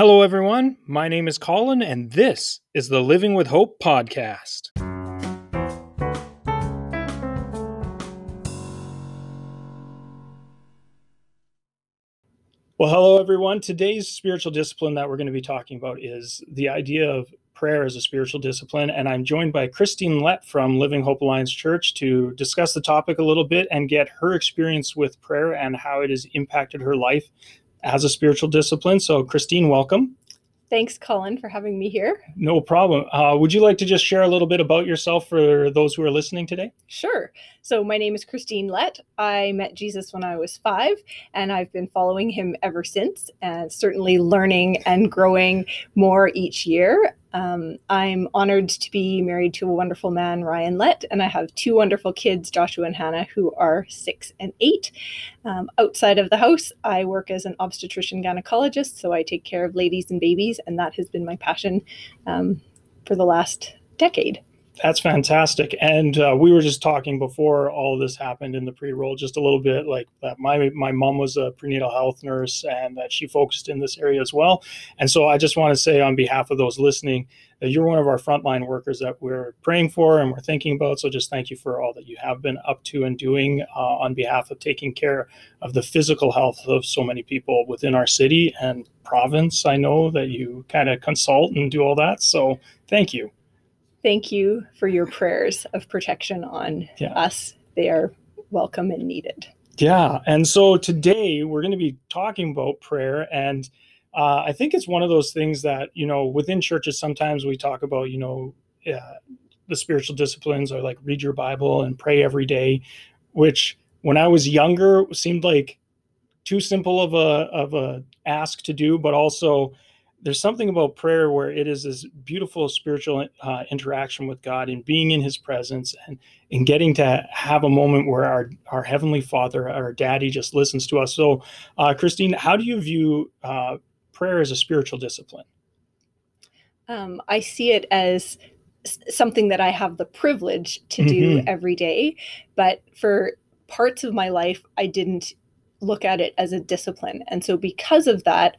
Hello, everyone. My name is Colin, and this is the Living with Hope podcast. Well, hello, everyone. Today's spiritual discipline that we're going to be talking about is the idea of prayer as a spiritual discipline. And I'm joined by Christine Lett from Living Hope Alliance Church to discuss the topic a little bit and get her experience with prayer and how it has impacted her life as a spiritual discipline. So, Christine, welcome. Thanks, Colin, for having me here. No problem. Uh, would you like to just share a little bit about yourself for those who are listening today? Sure. So, my name is Christine Lett. I met Jesus when I was five, and I've been following him ever since, and certainly learning and growing more each year. Um, I'm honored to be married to a wonderful man, Ryan Lett, and I have two wonderful kids, Joshua and Hannah, who are six and eight. Um, outside of the house, I work as an obstetrician gynecologist, so I take care of ladies and babies, and that has been my passion um, for the last decade. That's fantastic. And uh, we were just talking before all this happened in the pre-roll, just a little bit like that. My my mom was a prenatal health nurse, and that she focused in this area as well. And so I just want to say on behalf of those listening that you're one of our frontline workers that we're praying for and we're thinking about. So just thank you for all that you have been up to and doing uh, on behalf of taking care of the physical health of so many people within our city and province. I know that you kind of consult and do all that. So thank you thank you for your prayers of protection on yeah. us. They are welcome and needed. Yeah. And so today we're going to be talking about prayer. And uh, I think it's one of those things that, you know, within churches, sometimes we talk about, you know, uh, the spiritual disciplines are like read your Bible and pray every day, which when I was younger seemed like too simple of a, of a ask to do, but also there's something about prayer where it is this beautiful spiritual uh, interaction with God and being in His presence and and getting to have a moment where our our heavenly Father, our Daddy, just listens to us. So, uh, Christine, how do you view uh, prayer as a spiritual discipline? Um, I see it as something that I have the privilege to do mm-hmm. every day, but for parts of my life, I didn't look at it as a discipline, and so because of that,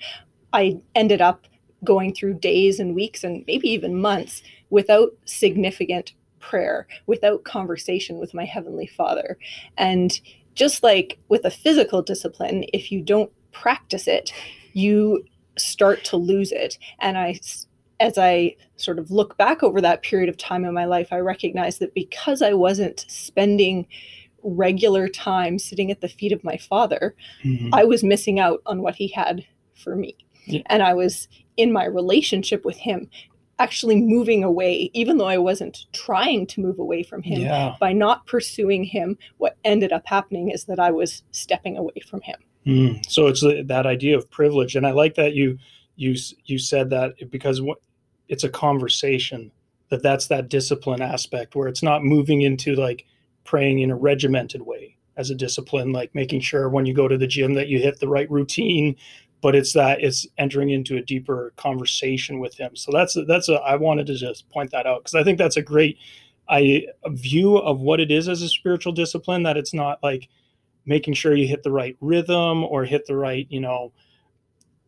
I ended up going through days and weeks and maybe even months without significant prayer, without conversation with my Heavenly Father. And just like with a physical discipline, if you don't practice it, you start to lose it. And I, as I sort of look back over that period of time in my life, I recognize that because I wasn't spending regular time sitting at the feet of my father, mm-hmm. I was missing out on what he had for me. Yeah. And I was in my relationship with him actually moving away, even though I wasn't trying to move away from him. Yeah. By not pursuing him, what ended up happening is that I was stepping away from him. Mm. So it's that idea of privilege, and I like that you you you said that because it's a conversation that that's that discipline aspect where it's not moving into like praying in a regimented way as a discipline like making sure when you go to the gym that you hit the right routine but it's that it's entering into a deeper conversation with him. So that's that's a I wanted to just point that out because I think that's a great I a view of what it is as a spiritual discipline that it's not like making sure you hit the right rhythm or hit the right, you know,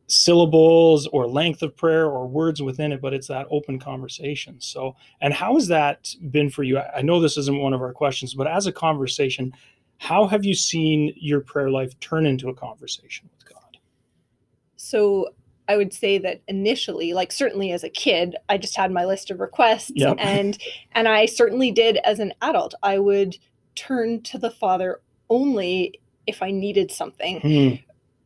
syllables or length of prayer or words within it, but it's that open conversation. So, and how has that been for you? I know this isn't one of our questions, but as a conversation, how have you seen your prayer life turn into a conversation? So I would say that initially, like certainly as a kid, I just had my list of requests yep. and and I certainly did as an adult. I would turn to the Father only if I needed something. Mm.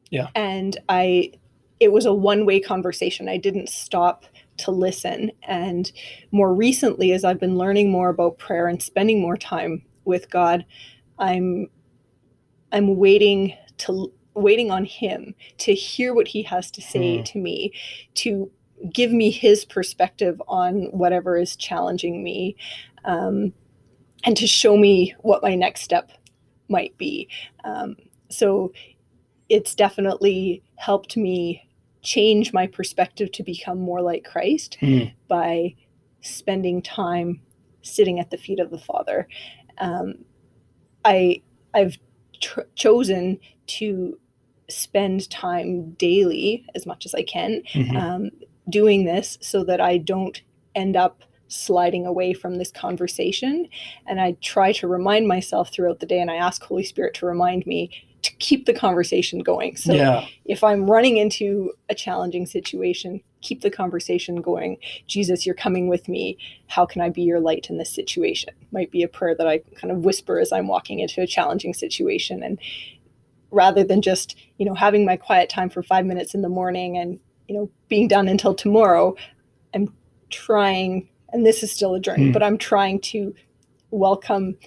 Yeah. And I it was a one-way conversation. I didn't stop to listen. And more recently, as I've been learning more about prayer and spending more time with God, I'm I'm waiting to waiting on him to hear what he has to say mm. to me, to give me his perspective on whatever is challenging me, um, and to show me what my next step might be. Um, so it's definitely helped me change my perspective to become more like Christ mm. by spending time sitting at the feet of the Father. Um, I I've tr- chosen to spend time daily as much as I can Mhm. um, doing this so that I don't end up sliding away from this conversation. And I try to remind myself throughout the day, and I ask Holy Spirit to remind me to keep the conversation going. So yeah. if I'm running into a challenging situation, keep the conversation going. Jesus, you're coming with me. How can I be your light in this situation? Might be a prayer that I kind of whisper as I'm walking into a challenging situation. And rather than just, you know, having my quiet time for five minutes in the morning and, you know, being done until tomorrow, I'm trying, and this is still a journey, Hmm. but I'm trying to welcome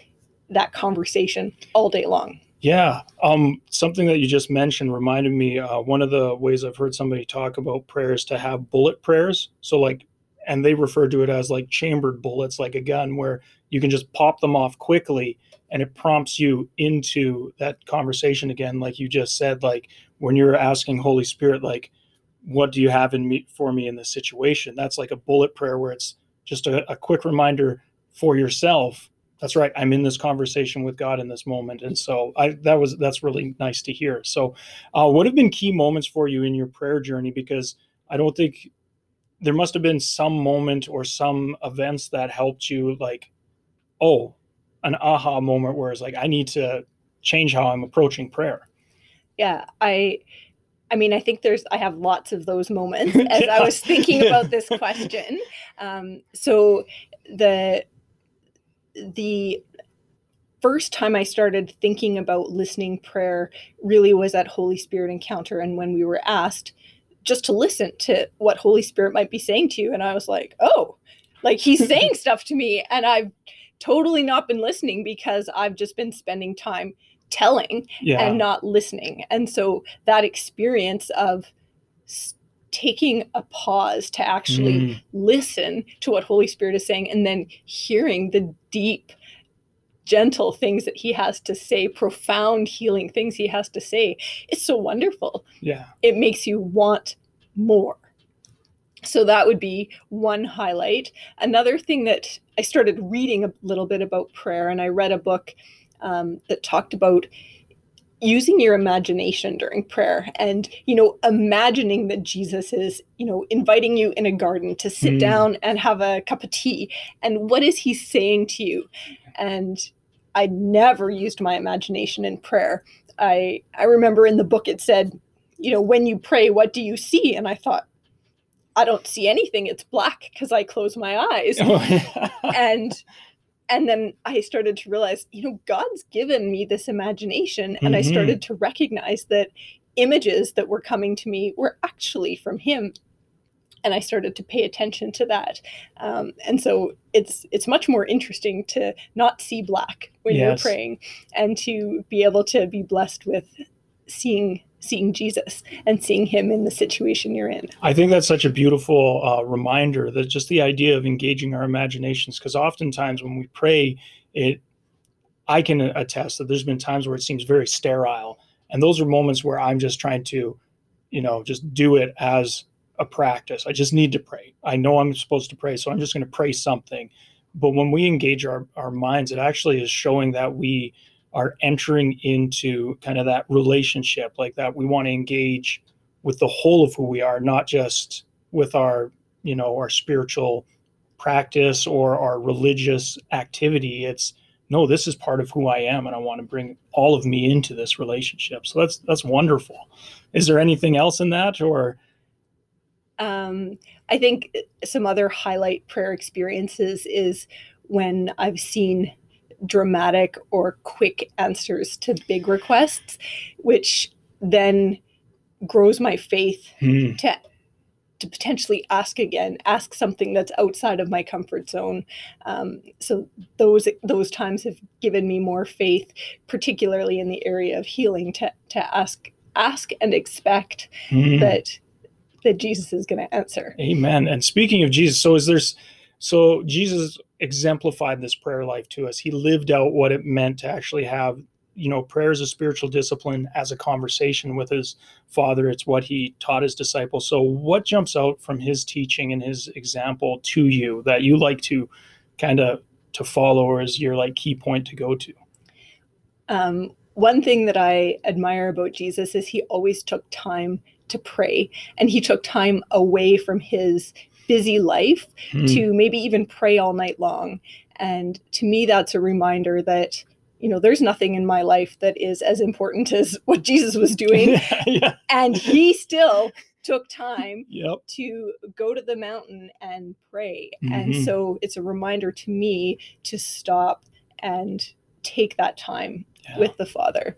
that conversation all day long. Yeah, um, something that you just mentioned reminded me. Uh, one of the ways I've heard somebody talk about prayers to have bullet prayers. So, like, and they refer to it as like chambered bullets, like a gun, where you can just pop them off quickly, and it prompts you into that conversation again. Like you just said, like when you're asking Holy Spirit, like, what do you have in me for me in this situation? That's like a bullet prayer where it's just a, a quick reminder for yourself that's right i'm in this conversation with god in this moment and so i that was that's really nice to hear so uh, what have been key moments for you in your prayer journey because i don't think there must have been some moment or some events that helped you like oh an aha moment where it's like i need to change how i'm approaching prayer. Yeah i i mean i think there's i have lots of those moments as i was thinking about this question. Um, so the the first time i started thinking about listening prayer really was at holy spirit encounter and when we were asked just to listen to what holy spirit might be saying to you. And i was like oh like he's saying stuff to me. And i've totally not been listening because i've just been spending time telling yeah. and not listening. And so that experience of taking a pause to actually Mm, listen to what Holy Spirit is saying and then hearing the deep, gentle things that He has to say, profound healing things He has to say, it's so wonderful. yeah It makes you want more. So that would be one highlight. Another thing that I started reading a little bit about prayer, and I read a book um, that talked about using your imagination during prayer and you know imagining that jesus is you know inviting you in a garden to sit Mm. down and have a cup of tea and what is he saying to you and i never used my imagination in prayer. I i remember in the book it said you know when you pray what do you see? And i thought i don't see anything. It's black because i close my eyes. And and then i started to realize you know god's given me this imagination and i Mhm. started to recognize that images that were coming to me were actually from him and i started to pay attention to that. Um, and so it's it's much more interesting to not see black when Yes. you're praying and to be able to be blessed with seeing seeing jesus and seeing him in the situation you're in. I think that's such a beautiful uh, reminder that just the idea of engaging our imaginations, because oftentimes when we pray, it, I can attest that there's been times where it seems very sterile, and those are moments where I'm just trying to, you know, just do it as a practice. I just need to pray. I know I'm supposed to pray, so I'm just going to pray something. But when we engage our our minds, it actually is showing that we are entering into kind of that relationship, like that we want to engage with the whole of who we are, not just with our, you know, our spiritual practice or our religious activity. It's no, this is part of who I am, and I want to bring all of me into this relationship. So that's that's wonderful. Is there anything else in that, or um, I think some other highlight prayer experiences is when I've seen dramatic or quick answers to big requests, which then grows my faith Hmm, to to potentially ask again, ask something that's outside of my comfort zone. Um, so those those times have given me more faith, particularly in the area of healing, to to ask ask and expect hmm. that that Jesus is going to answer. Amen. And speaking of Jesus, so is there's so Jesus exemplified this prayer life to us. He lived out what it meant to actually have, you know, prayer as a spiritual discipline, as a conversation with his father. It's what he taught his disciples. So what jumps out from his teaching and his example to you that you like to kind of to follow or is your like key point to go to? Um, one thing that I admire about Jesus is he always took time to pray and he took time away from his busy life Hmm. to maybe even pray all night long. And to me, that's a reminder that, you know, there's nothing in my life that is as important as what Jesus was doing. yeah, yeah. and he still took time Yep. to go to the mountain and pray. And Mhm. so it's a reminder to me to stop and take that time Yeah. with the Father.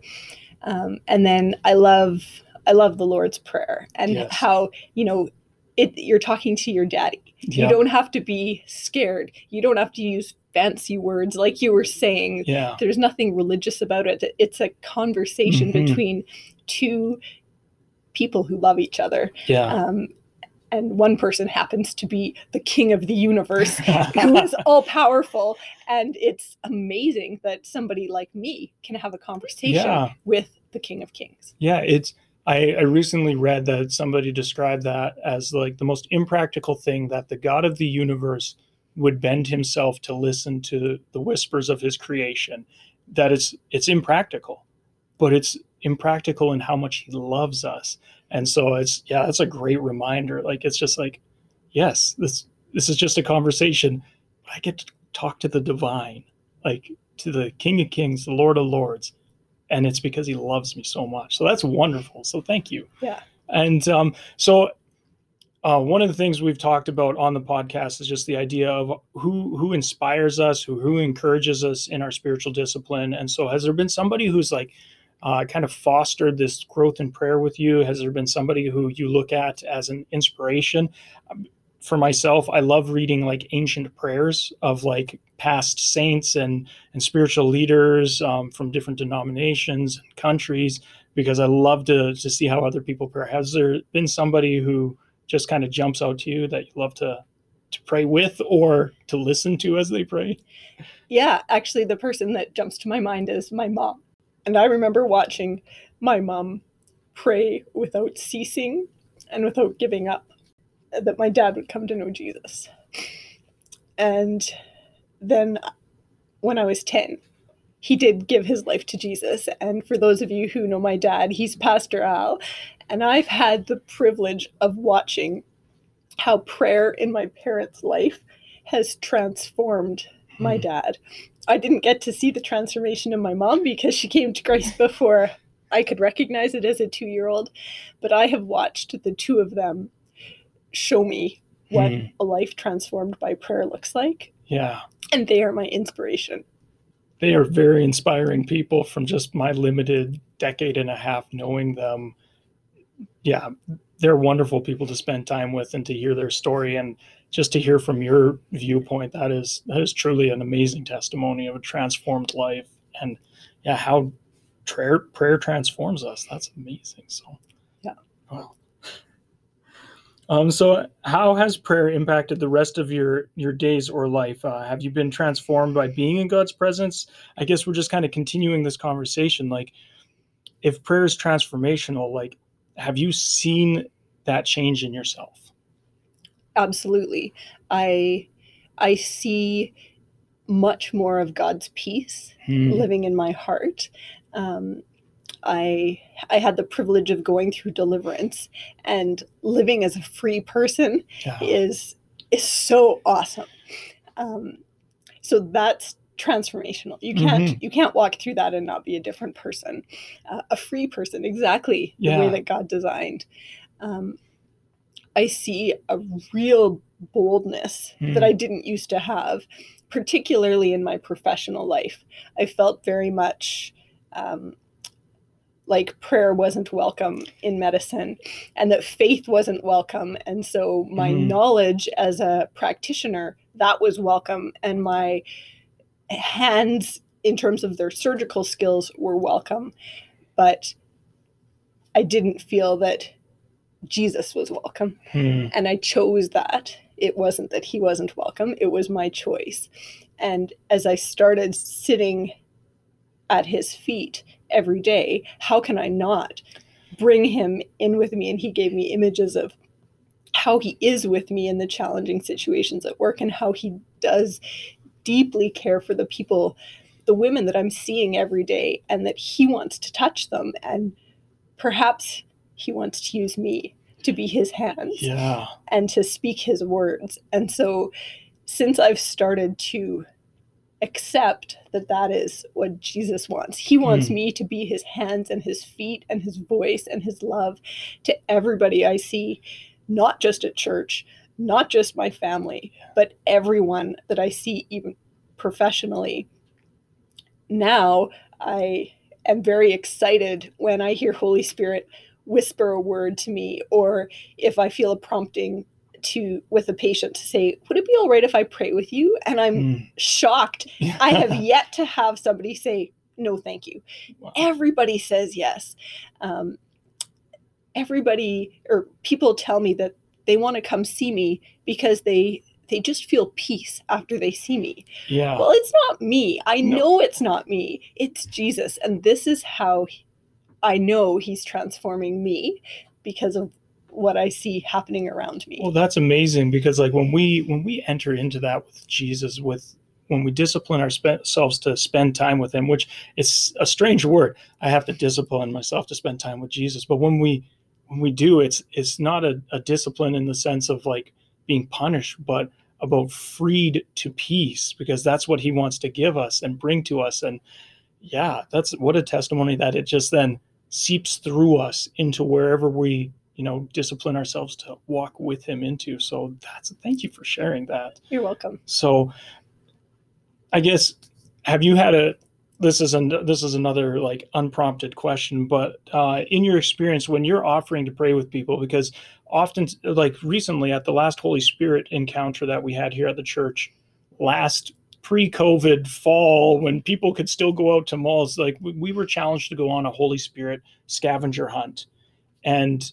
Um, and then I love I love the Lord's Prayer and Yes. how you know it. You're talking to your daddy. yeah. You don't have to be scared. You don't have to use fancy words like you were saying. yeah. There's nothing religious about it. It's a conversation Mhm. between two people who love each other Yeah. um, and one person happens to be the king of the universe who is all powerful and it's amazing that somebody like me can have a conversation Yeah. with the king of kings Yeah, it's I, I recently read that somebody described that as like the most impractical thing that the God of the universe would bend himself to listen to the whispers of his creation. That it's it's impractical, but it's impractical in how much he loves us. And so it's yeah, that's a great reminder. Like it's just like, yes, this this is just a conversation, I get to talk to the divine, like to the King of Kings, the Lord of Lords and it's because he loves me so much. So that's wonderful. So thank you. Yeah. And um, so uh, one of the things we've talked about on the podcast is just the idea of who who inspires us, who who encourages us in our spiritual discipline. And so, has there been somebody who's like uh, kind of fostered this growth in prayer with you? Has there been somebody who you look at as an inspiration? For myself, I love reading like ancient prayers of like past saints and and spiritual leaders um, from different denominations and countries because I love to to see how other people pray. Has there been somebody who just kind of jumps out to you that you love to to pray with or to listen to as they pray? yeah actually the person that jumps to my mind is my mom and i remember watching my mom pray without ceasing and without giving up that my dad would come to know jesus and then when I was 10, he did give his life to Jesus. And for those of you who know my dad, he's Pastor Al. And I've had the privilege of watching how prayer in my parents' life has transformed my Hmm. dad. I didn't get to see the transformation in my mom because she came to Christ before I could recognize it as a two year old. But I have watched the two of them show me what Hmm. a life transformed by prayer looks like Yeah. and they are my inspiration. They are very inspiring people from just my limited decade and a half knowing them. Yeah, they're wonderful people to spend time with and to hear their story and just to hear from your viewpoint that is that is truly an amazing testimony of a transformed life and yeah how prayer prayer transforms us that's amazing so Yeah. wow um so how has prayer impacted the rest of your your days or life uh, have you been transformed by being in god's presence i guess we're just kind of continuing this conversation like if prayer is transformational like have you seen that change in yourself Absolutely. I I see much more of God's peace Hmm. living in my heart. Um, I I had the privilege of going through deliverance and living as a free person yeah. is is so awesome. Um, so that's transformational. You can't you can't walk through that and not be a different person, uh, a free person, exactly the way that God designed. Um, I see a real boldness Hmm. that I didn't used to have, particularly in my professional life. I felt very much. Um, like prayer wasn't welcome in medicine and that faith wasn't welcome and so my Mhm. knowledge as a practitioner that was welcome and my hands in terms of their surgical skills were welcome but i didn't feel that jesus was welcome Hmm. and I chose that. It wasn't that he wasn't welcome, it was my choice. And as I started sitting at his feet every day, how can I not bring him in with me? And he gave me images of how he is with me in the challenging situations at work and how he does deeply care for the people the women that I'm seeing every day and that he wants to touch them and perhaps he wants to use me to be his hands Yeah. and to speak his words. And so since I've started to accept that that is what Jesus wants. He wants Mm. me to be his hands and his feet and his voice and his love to everybody I see, not just at church, not just my family, but everyone that I see, even professionally. Now I am very excited when I hear Holy Spirit whisper a word to me, or if I feel a prompting to with a patient to say, "Would it be all right if I pray with you?" And I'm Mm. shocked. I have yet to have somebody say, "No, thank you." Wow. Everybody says yes. Um, everybody or people tell me that they want to come see me because they they just feel peace after they see me. Yeah. Well, it's not me. I No. know it's not me. It's Jesus. And this is how I know he's transforming me because of what I see happening around me. Well, that's amazing because like when we when we enter into that with Jesus, with when we discipline ourselves to spend time with Him, which is a strange word. I have to discipline myself to spend time with Jesus, but when we when we do, it's it's not a, a discipline in the sense of like being punished, but about freed to peace because that's what He wants to give us and bring to us. And yeah, that's what a testimony that it just then seeps through us into wherever we you know discipline ourselves to walk with him into. So that's thank you for sharing that. You're welcome. so i guess have you had a this is an this is another like unprompted question but uh, in your experience when you're offering to pray with people because often like recently at the last holy spirit encounter that we had here at the church last pre-covid fall when people could still go out to malls like we, we were challenged to go on a holy spirit scavenger hunt. And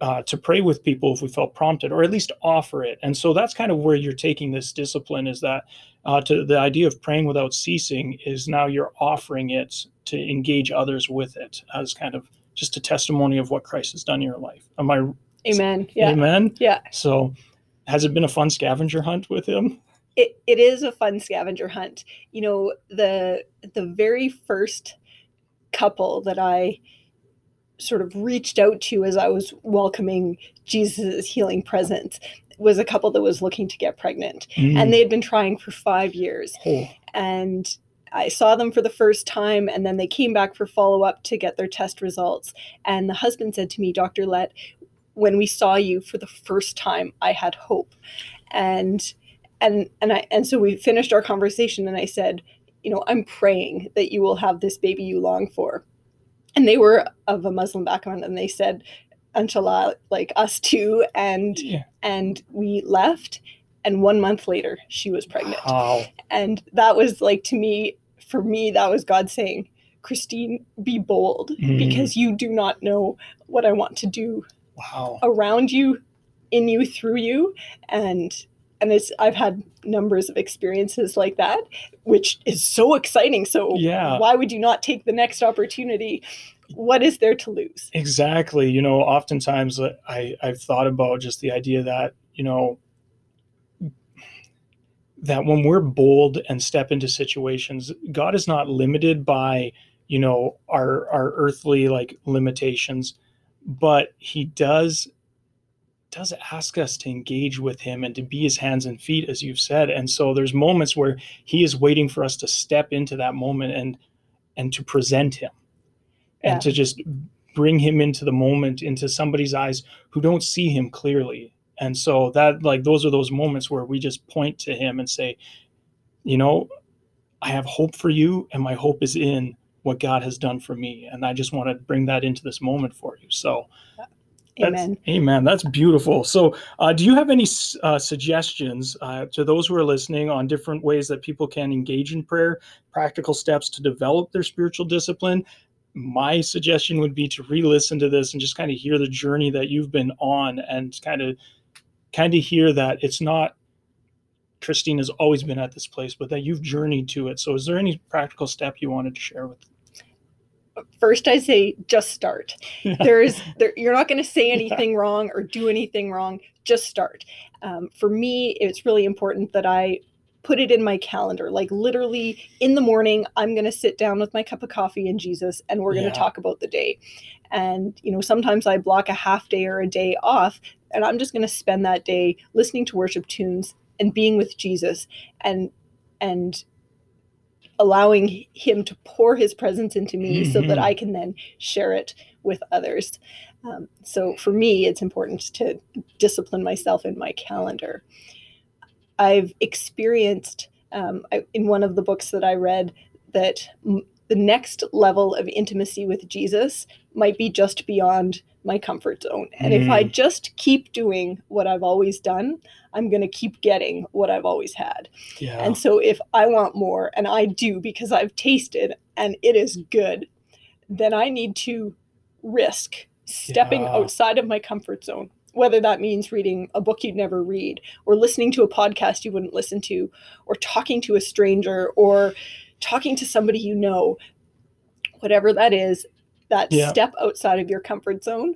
uh, to pray with people if we felt prompted, or at least offer it. And so that's kind of where you're taking this discipline is that uh, to the idea of praying without ceasing is now you're offering it to engage others with it as kind of just a testimony of what Christ has done in your life. Am I Amen. Yeah. amen? Yeah. So has it been a fun scavenger hunt with him? It, it is a fun scavenger hunt. You know, the the very first couple that I sort of reached out to as I was welcoming Jesus' healing presence was a couple that was looking to get pregnant. Mm. And they had been trying for five years. Oh, and I saw them for the first time, and then they came back for follow up to get their test results. And the husband said to me, Dr. Lett, when we saw you for the first time, I had hope. And and and I and so we finished our conversation, and I said, you know, I'm praying that you will have this baby you long for. And they were of a Muslim background, and they said, Inshallah, like us too. And yeah. and we left. And one month later, she was pregnant Wow. and that was like to me for me that was god saying christine be bold Mhm. because you do not know what i want to do Wow. around you in you through you and and it's i've had numbers of experiences like that which is so exciting so Yeah. why would you not take the next opportunity what is there to lose Exactly. You know, oftentimes uh, I, I've thought about just the idea that, you know, that when we're bold and step into situations, God is not limited by, you know, our our earthly like limitations, but he does does ask us to engage with him and to be his hands and feet as you've said. And so there's moments where he is waiting for us to step into that moment and and to present him and Yeah. to just bring him into the moment into somebody's eyes who don't see him clearly and so that like those are those moments where we just point to him and say you know i have hope for you and my hope is in what god has done for me and i just want to bring that into this moment for you so that's- amen. amen. That's beautiful. So uh, do you have any uh, suggestions uh, to those who are listening on different ways that people can engage in prayer practical steps to develop their spiritual discipline? My suggestion would be to re-listen to this and just kind of hear the journey that you've been on and kind of kind of hear that it's not christine has always been at this place but that you've journeyed to it. So is there any practical step you wanted to share with first i say just start there's there, you're not going to say anything wrong or do anything wrong just start um, for me it's really important that i put it in my calendar. Like literally in the morning, I'm going to sit down with my cup of coffee and Jesus and we're going to Yeah. talk about the day. And, you know, sometimes I block a half day or a day off and I'm just going to spend that day listening to worship tunes and being with Jesus and, and, allowing him to pour his presence into me so that Mhm. I can then share it with others. Um, so for me, it's important to discipline myself in my calendar. I've experienced um, I, in one of the books that I read that m- the next level of intimacy with Jesus might be just beyond my comfort zone. And if I mm. just keep doing what I've always done, I'm going to keep getting what I've always had. Yeah. And so if I want more, and I do because I've tasted and it is good, then I need to risk stepping Yeah. outside of my comfort zone. Whether that means reading a book you'd never read, or listening to a podcast you wouldn't listen to, or talking to a stranger, or talking to somebody you know, whatever that is, that Yeah. step outside of your comfort zone,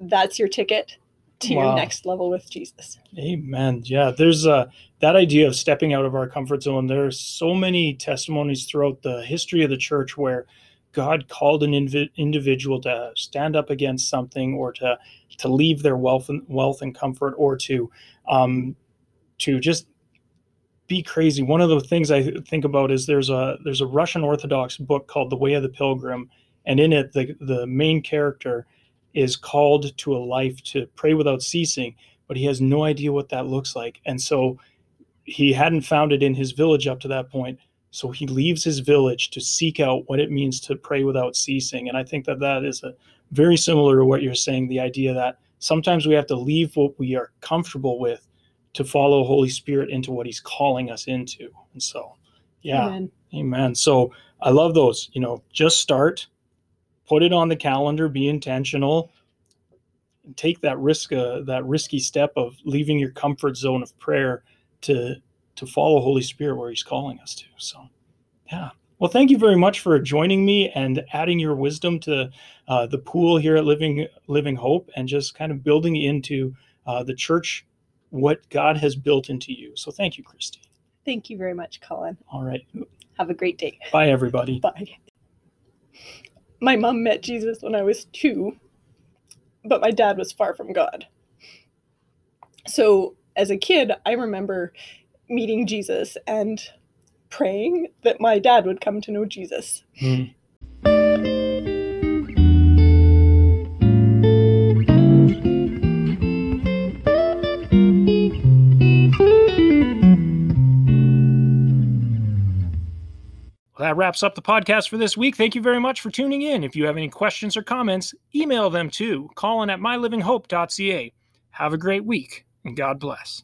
that's your ticket to Wow. your next level with Jesus. Amen. Yeah, there's uh, that idea of stepping out of our comfort zone. There are so many testimonies throughout the history of the church where God called an invi- individual to stand up against something or to to leave their wealth and wealth and comfort or to um, to just be crazy. One of the things I think about is there's a there's a Russian Orthodox book called The Way of the Pilgrim, and in it the the main character is called to a life to pray without ceasing, but he has no idea what that looks like, and so he hadn't found it in his village up to that point. So he leaves his village to seek out what it means to pray without ceasing, and I think that that is a very similar to what you're saying. The idea that sometimes we have to leave what we are comfortable with to follow Holy Spirit into what He's calling us into. And so, yeah, Amen. amen. So I love those. You know, just start, put it on the calendar, be intentional, and take that risk, uh, that risky step of leaving your comfort zone of prayer to to follow Holy Spirit where He's calling us to. So, yeah. Well, thank you very much for joining me and adding your wisdom to uh, the pool here at Living Living Hope, and just kind of building into uh, the church what God has built into you. So, thank you, Christy. Thank you very much, Colin. All right, Have a great day. bye, everybody. Bye. My mom met Jesus when I was two, but my dad was far from God. So, as a kid, I remember meeting Jesus and praying that my dad would come to know Jesus. Hmm. That wraps up the podcast for this week. Thank you very much for tuning in. If you have any questions or comments, email them to colin at mylivinghope.ca. Have a great week and God bless.